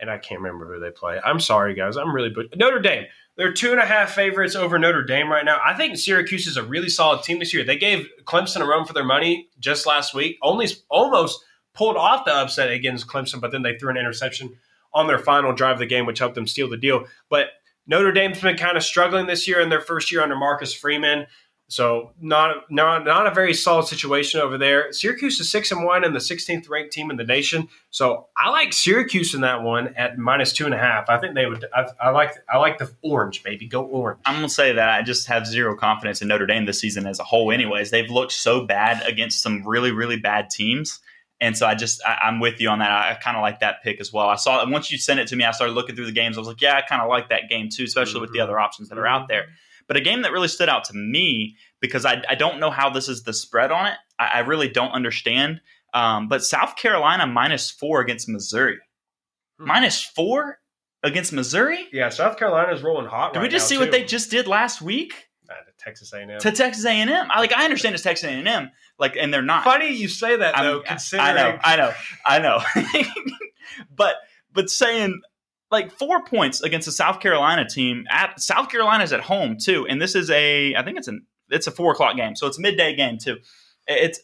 and I can't remember who they play. I'm sorry, guys. I'm really but Notre Dame. They're two and a half favorites over Notre Dame right now. I think Syracuse is a really solid team this year. They gave Clemson a run for their money just last week. Only almost pulled off the upset against Clemson, but then they threw an interception on their final drive of the game, which helped them steal the deal. But Notre Dame's been kind of struggling this year in their first year under Marcus Freeman. So not not not a very solid situation over there. Syracuse is six and one and the 16th ranked team in the nation. So I like Syracuse in that one at minus two and a half. I think they would. I, I like I like the orange, baby. Go orange. I'm gonna say that I just have zero confidence in Notre Dame this season as a whole. Anyways, they've looked so bad against some really, really bad teams, and so I just I, I'm with you on that. I, I kind of like that pick as well. I saw once you sent it to me, I started looking through the games. I was like, yeah, I kind of like that game too, especially with the Mhm. other options that are out there. But a game that really stood out to me because I, I don't know how this is the spread on it. I, I really don't understand. Um, but South Carolina minus four against Missouri. Hmm. Minus four against Missouri? Yeah, South Carolina's rolling hot. Did right we just see what they just did last week Uh, to Texas A&M? to Texas A&M? I like I understand it's Texas A&M, like, and they're not. Funny you say that I'm- though, considering I know, I know, I know. but but saying like four points against a South Carolina team at South Carolina's at home too, and this is a I think it's an it's a four o'clock game, so it's a midday game too. It's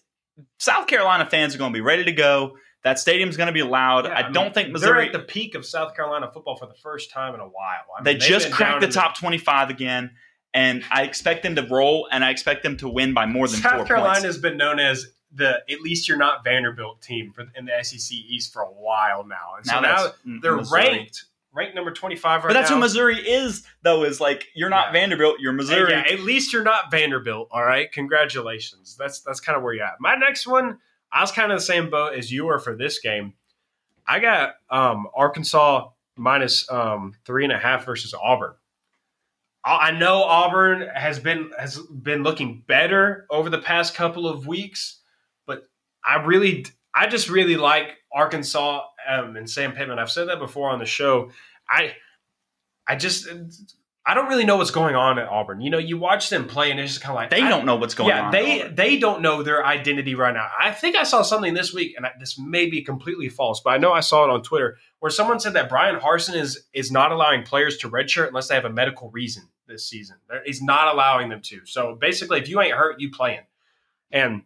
South Carolina fans are going to be ready to go. That stadium's going to be loud. Yeah, I, mean, don't think they're Missouri. at the peak of South Carolina football for the first time in a while. I mean, they just cracked the top twenty-five again, and I expect them to roll, and I expect them to win by more than South Carolina has been known as the at least you're not Vanderbilt team for, in the SEC East for a while now, and so now, that's they're Missouri. ranked ranked number twenty five right But that's now. who Missouri is, though. Is like you're not Yeah. Vanderbilt, you're Hey, Missouri. yeah, at least you're not Vanderbilt. All right, congratulations. That's that's kind of where you're at. My next one, I was kind of the same boat as you were for this game. I got um, Arkansas minus um, three and a half versus Auburn. I I know Auburn has been has been looking better over the past couple of weeks, but I really, I just really like Arkansas um, and Sam Pittman. I've said that before on the show. I, I just, I don't really know what's going on at Auburn. You know, you watch them play, and it's just kind of like they don't know what's going yeah, on. they they don't know their identity right now. I think I saw something this week, and I, this may be completely false, but I know I saw it on Twitter where someone said that Bryan Harsin is is not allowing players to redshirt unless they have a medical reason this season. He's not allowing them to. So basically, if you ain't hurt, you playing. And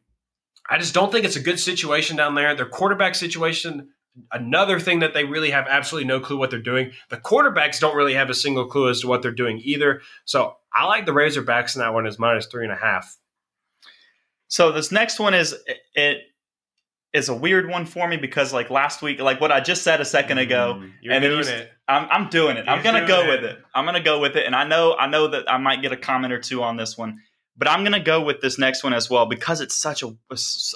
I just don't think it's a good situation down there. Their quarterback situation. Another thing that they really have absolutely no clue what they're doing. The quarterbacks don't really have a single clue as to what they're doing either. So I like the Razorbacks in that one as minus three and a half. So this next one is it is a weird one for me because like last week, like what I just said a second ago, Mm, You're and then doing you- it. I'm, I'm doing it. I'm gonna go it. with it. I'm gonna go with it, and I know I know that I might get a comment or two on this one, but I'm gonna go with this next one as well because it's such a,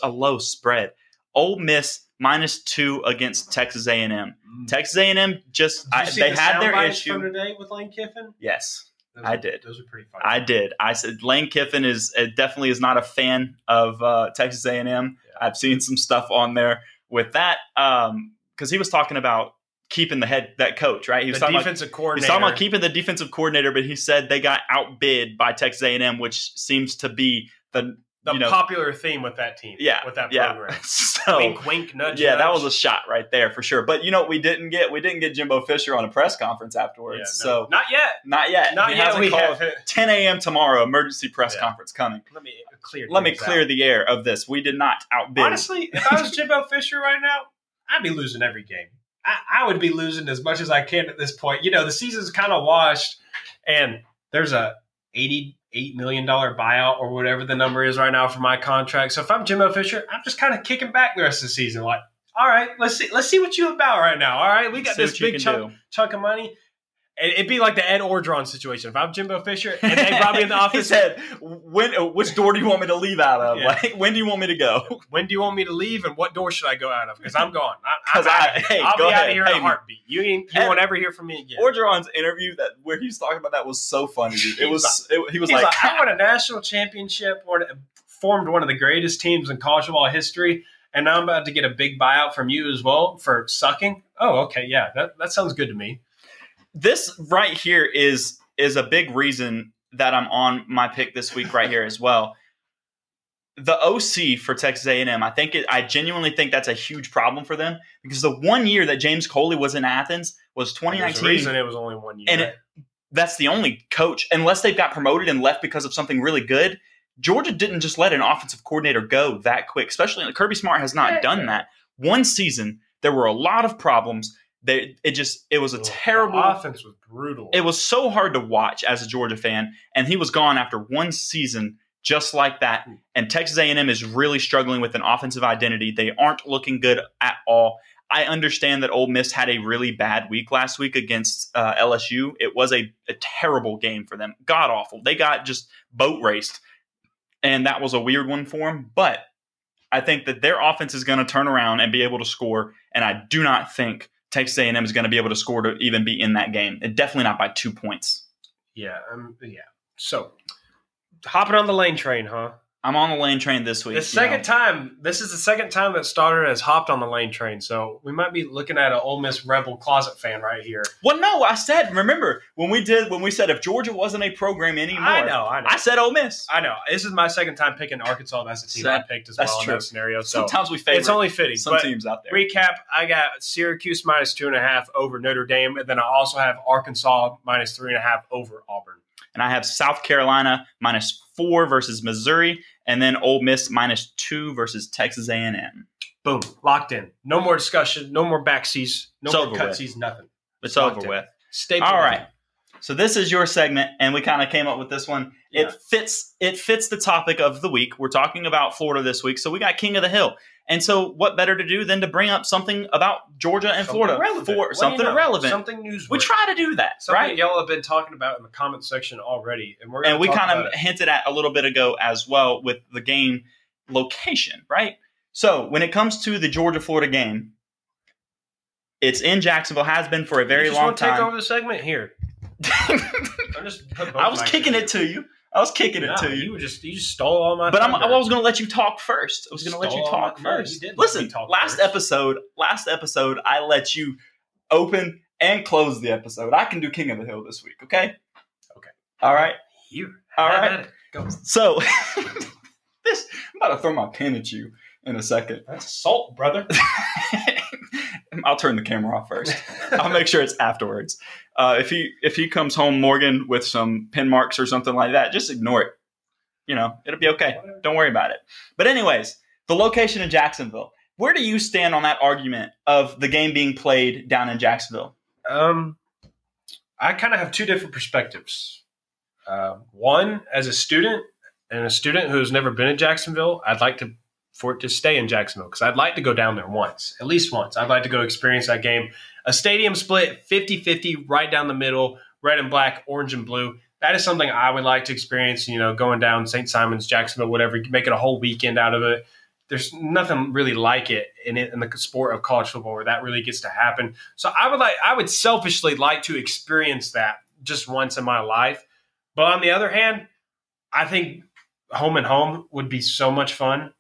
a low spread. Ole Miss minus two against Texas A&M. Texas A&M just I, they the had their issue. from today with Lane Kiffin. Yes, Those I are- did. Those are pretty funny. I did. I said Lane Kiffin is uh, definitely is not a fan of uh, Texas A&M. Yeah. I've seen some stuff on there with that because he was talking about keeping the head that coach right. He was the talking about defensive He's talking about keeping the defensive coordinator, but he said they got outbid by Texas A&M, which seems to be the the you know- popular theme with that team. yeah with that yeah. program. So wink, wink, nudge. yeah, that was a shot right there for sure. But you know what we didn't get? We didn't get Jimbo Fisher on a press conference afterwards. Yeah, no, So not yet. not yet. Not He yet. We called. have. 10 a.m. tomorrow, emergency press Yeah. conference coming. Let me clear. Let me clear out. the air of this. We did not outbid. Honestly, if I was Jimbo Fisher right now, I'd be losing every game. I, I would be losing as much as I can at this point. You know, the season's kind of washed, and there's a eighty-eight million dollar buyout or whatever the number is right now for my contract. So if I'm Jimbo Fisher, I'm just kind of kicking back the rest of the season. Like, all right, let's see, let's see what you about right now. All right, we got See this big chunk, do. chunk of money. It'd be like the Ed Orgeron situation. If I'm Jimbo Fisher and they brought me in the he office, said, "When? uh, Which door do you want me to leave out of? Yeah. Like, when do you want me to go?" when do you want me to leave and what door should I go out of? Because I'm gone. I, I, am I, hey, I'll be out of here pay in a heartbeat. You ain't, you won't ever hear from me again. Orgeron's interview that where he was talking about that was so funny. Dude. It He was. It, he was like, like, I won a national championship, won- formed one of the greatest teams in college football history, and now I'm about to get a big buyout from you as well for sucking. Oh, okay, yeah, that, that sounds good to me. This right here is is a big reason that I'm on my pick this week right here as well. The OC for Texas A&M, I think it, I genuinely think that's a huge problem for them because the one year that James Coley was in Athens was There's a 2019. reason it was only one year. And it- that's the only coach, unless they've got promoted and left because of something really good. Georgia didn't just let an offensive coordinator go that quick, especially Kirby Smart has not done that. One season, there were a lot of problems. They, it just it was a The terrible offense was brutal. it was so hard to watch as a Georgia fan, and he was gone after one season just like that. And Texas A&M is really struggling with an offensive identity. They aren't looking good at all. I understand that Ole Miss had a really bad week last week against uh, LSU. It was a, a terrible game for them, god awful. They got just boat raced, and that was a weird one for them. But I think that their offense is going to turn around and be able to score, and I do not think Texas A&M is going to be able to score to even be in that game. Definitely not by two points. yeah, um, yeah. So hopping on the lane train, huh? I'm on the lane train this week. The second know. time, this is the second time that Stoddard has hopped on the lane train. So we might be looking at an Ole Miss Rebel closet fan right here. Well, no, I said. Remember when we did when we said if Georgia wasn't a program anymore? I know, I know. I said Ole Miss. I know. This is my second time picking Arkansas. That's the team I picked as well in true. that scenario. So Sometimes we favor it's only fitting. some teams out there. recap: I got Syracuse minus two and a half over Notre Dame, and then I also have Arkansas minus three and a half over Auburn. and I have South Carolina minus four versus Missouri, and then Ole Miss minus two versus Texas A&M. Boom, locked in. No more discussion. No more backseas. No It's more cutsies. Nothing. It's over in. with. Staple. All right. So this is your segment, and we kind of came up with this one. Yeah. It fits. It fits the topic of the week. We're talking about Florida this week, so we got King of the Hill. And so, what better to do than to bring up something about Georgia and Something Florida relevant. for What do you something know? relevant? Something newsworthy. we try to do that, Something right? y'all have been talking about in the comment section already, and we're and we kind of hinted at a little bit ago as well with the game location, right? So when it comes to the Georgia Florida game, it's in Jacksonville, has been for a very long wanna Take over time. the segment here. I was kicking in it to you. I was kicking No, it to you you. were just you just stole all my. But I'm, I was going to let you talk first. I was going to let you talk my- you first. did Listen, talk last first. episode, last episode, I let you open and close the episode. I can do King of the Hill this week. Okay. Okay. All right. Here. All right. Go. So this, I'm about to throw my pen at you in a second. That's assault, brother. I'll turn the camera off first. I'll make sure it's afterwards. Uh, if he if he comes home, Morgan, with some pin marks or something like that, just ignore it. You know, it'll be okay. Don't worry about it. But anyways, the location in Jacksonville. Where do you stand on that argument of the game being played down in Jacksonville? Um, I kind of have two different perspectives. Uh, one, as a student and a student who has never been in Jacksonville, I'd like to for it to stay in Jacksonville because I'd like to go down there once, at least once. I'd like to go experience that game. A stadium split 50 50 right down the middle, red and black, orange and blue. That is something I would like to experience, you know, going down St. Simons, Jacksonville, whatever, make it a whole weekend out of it. There's nothing really like it in it in the sport of college football where that really gets to happen. So I would like I would selfishly like to experience that just once in my life. But on the other hand, I think home and home would be so much fun,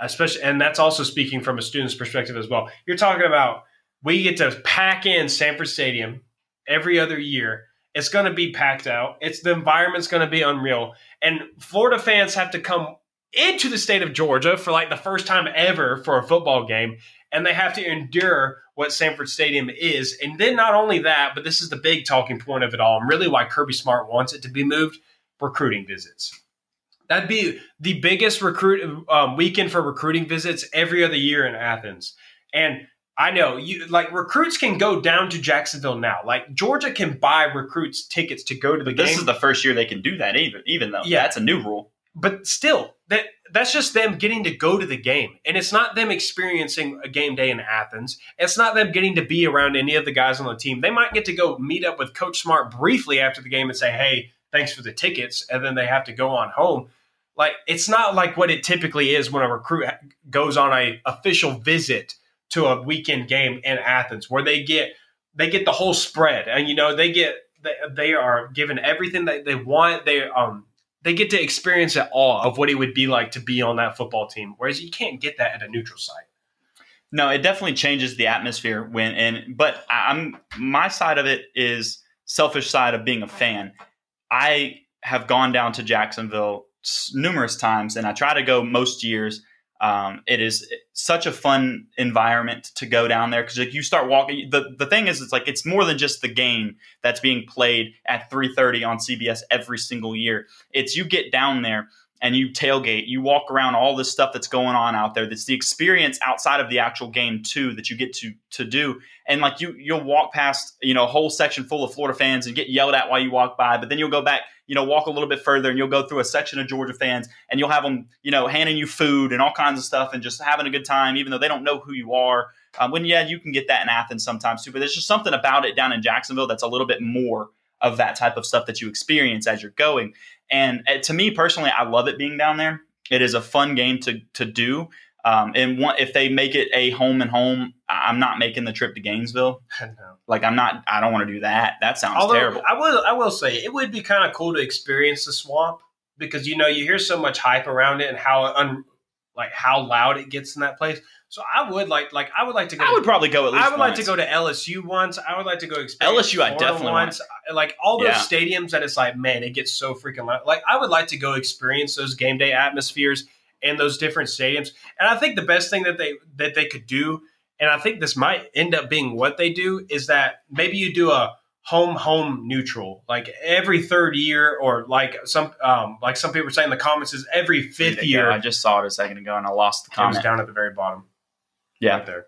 especially and that's also speaking from a student's perspective as well. You're talking about we get to pack in Sanford Stadium every other year. It's going to be packed out. It's the environment's going to be unreal. And Florida fans have to come into the state of Georgia for like the first time ever for a football game and they have to endure what Sanford Stadium is. And then not only that, but this is the big talking point of it all, and really why Kirby Smart wants it to be moved: recruiting visits. That'd be the biggest recruit um, weekend for recruiting visits every other year in Athens. And I know you like recruits can go down to Jacksonville now. Like Georgia can buy recruits tickets to go to the But this is the first year they can do that, even even though Yeah. that's a new rule. but still, that that's just them getting to go to the game, and it's not them experiencing a game day in Athens. It's not them getting to be around any of the guys on the team. They might get to go meet up with Coach Smart briefly after the game and say, "Hey, thanks for the tickets," and then they have to go on home. Like it's not like what it typically is when a recruit goes on a official visit to a weekend game in Athens, where they get they get the whole spread, and you know they get they, they are given everything that they want. They um they get to experience it all of what it would be like to be on that football team. Whereas you can't get that at a neutral site. No, it definitely changes the atmosphere when and but I'm my side of it is selfish side of being a fan. I have gone down to Jacksonville numerous times, and I try to go most years. Um, it is such a fun environment to go down there because like you start walking. the The thing is, it's like it's more than just the game that's being played at three thirty on CBS every single year. It's you get down there and you tailgate, you walk around all this stuff that's going on out there. That's the experience outside of the actual game too that you get to to do. And like you you'll walk past, you know, a whole section full of Florida fans and get yelled at while you walk by, but then you'll go back, you know, walk a little bit further and you'll go through a section of Georgia fans and you'll have them, you know, handing you food and all kinds of stuff and just having a good time even though they don't know who you are. Um, when yeah, you can get that in Athens sometimes too, but there's just something about it down in Jacksonville that's a little bit more of that type of stuff that you experience as you're going. And uh, to me personally, I love it being down there. It is a fun game to to do. Um, and one, if they make it a home and home, I'm not making the trip to Gainesville. Like I'm not. I don't want to do that. That sounds Although terrible. I will, I will say it would be kind of cool to experience the swamp because you know you hear so much hype around it and how un, like how loud it gets in that place. So I would like, like I would like to go. I to- would probably go at least. I would like to go to LSU once. I would like to go experience LSU I definitely want. once. Like all those Yeah. stadiums that it's like, man, it gets so freaking loud. Like I would like to go experience those game day atmospheres in those different stadiums. And I think the best thing that they that they could do, and I think this might end up being what they do, is that maybe you do a home home neutral like every third year or like some um like some people were saying in the comments is every fifth year I just saw it a second ago and I lost the it was down at the very bottom Yeah, right there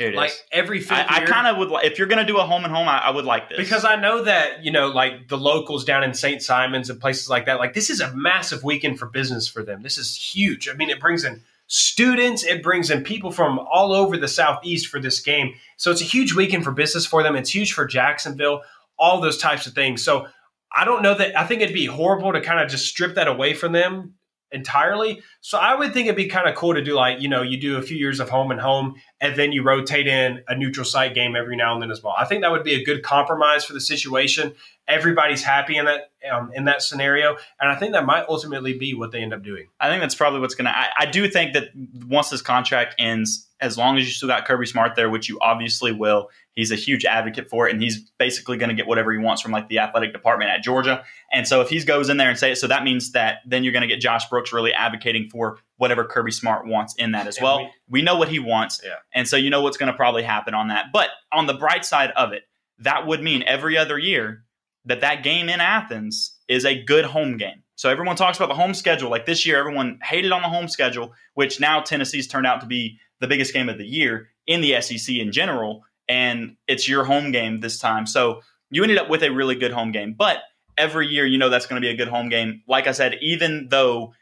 here it is. like every fifth I, I kind of would. Like, if you're going to do a home and home, I, I would like this because I know that you know, like the locals down in St. Simons and places like that. Like this is a massive weekend for business for them. This is huge. I mean, it brings in students, it brings in people from all over the southeast for this game. So it's a huge weekend for business for them. It's huge for Jacksonville. All those types of things. So I don't know that. I think it'd be horrible to kind of just strip that away from them entirely. So I would think it'd be kind of cool to do like, you know, you do a few years of home and home and then you rotate in a neutral site game every now and then as well. I think that would be a good compromise for the situation. Everybody's happy in that um, in that scenario, and I think that might ultimately be what they end up doing. I think that's probably what's going to. I do think that once this contract ends, as long as you still got Kirby Smart there, which you obviously will, he's a huge advocate for it, and he's basically going to get whatever he wants from like the athletic department at Georgia. And so if he goes in there and say it, so that means that then you're going to get Josh Brooks really advocating for whatever Kirby Smart wants in that as And well. we- We know what he wants, Yeah. and so you know what's going to probably happen on that. But on the bright side of it, that would mean every other year that that game in Athens is a good home game. So everyone talks about the home schedule. Like this year, everyone hated on the home schedule, which now Tennessee's turned out to be the biggest game of the year in the SEC in general, and it's your home game this time. So you ended up with a really good home game. But every year, you know that's going to be a good home game. Like I said, even though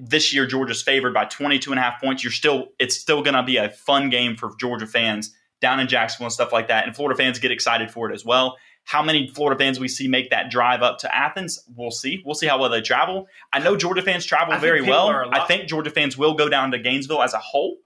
this year Georgia's favored by 22 and a half points, you're still it's still going to be a fun game for Georgia fans down in Jacksonville and stuff like that. And Florida fans get excited for it as well. How many Florida fans we see make that drive up to Athens? We'll see. We'll see how well they travel. I know Georgia fans travel I very well. are a lot- I think Georgia fans will go down to Gainesville as a whole,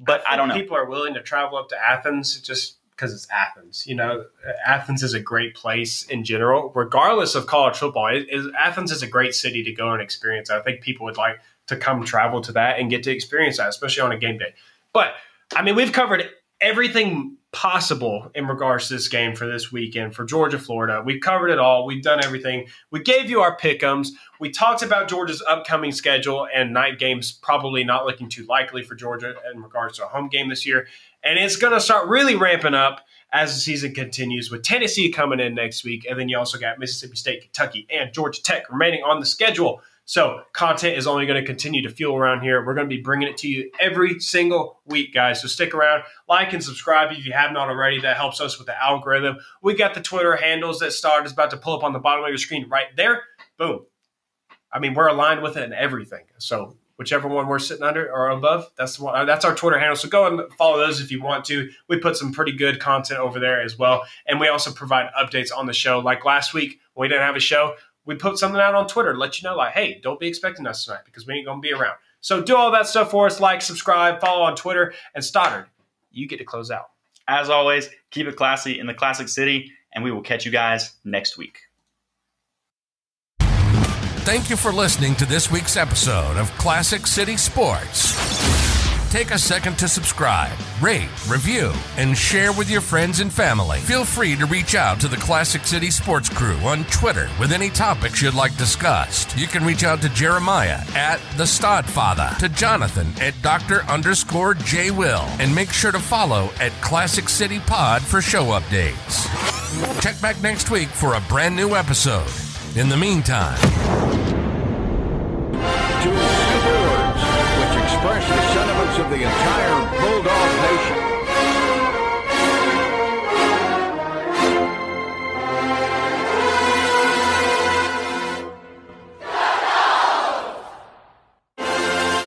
but I, think don't know. People are willing to travel up to Athens just because it's Athens. You know, Athens is a great place in general, regardless of college football. It, it- Athens is a great city to go and experience. I think people would like to come travel to that and get to experience that, especially on a game day. But I mean, we've covered everything possible in regards to this game for this weekend for Georgia, Florida. We've covered it all. We've done everything. We gave you our pickums. We talked about Georgia's upcoming schedule and night games probably not looking too likely for Georgia in regards to a home game this year. And it's going to start really ramping up as the season continues with Tennessee coming in next week. And then you also got Mississippi State, Kentucky, and Georgia Tech remaining on the schedule. So content is only going to continue to fuel around here. We're going to be bringing it to you every single week, guys. So stick around, like and subscribe if you have not already. That helps us with the algorithm. We got the Twitter handles that Start is about to pull up on the bottom of your screen right there. Boom. I mean, we're aligned with it and everything. So whichever one we're sitting under or above, that's the one. Uh, that's our Twitter handle. So go and follow those if you want to. We put some pretty good content over there as well, and we also provide updates on the show. Like last week, when we didn't have a show, we put something out on Twitter let you know, like, hey, don't be expecting us tonight because we ain't gonna be around. So do all that stuff for us. Like, subscribe, follow on Twitter, and Stoddard, you get to close out. As always, keep it classy in the Classic City, and we will catch you guys next week. Thank you for listening to this week's episode of Classic City Sports. Take a second to subscribe, rate, review, and share with your friends and family. Feel free to reach out to the Classic City Sports Crew on Twitter with any topics you'd like discussed. You can reach out to Jeremiah at the Stodfather, to Jonathan at Dr. underscore J Will, and make sure to follow at Classic City Pod for show updates. Check back next week for a brand new episode. In the meantime, two words which express the sentiments of the entire Bulldog Nation.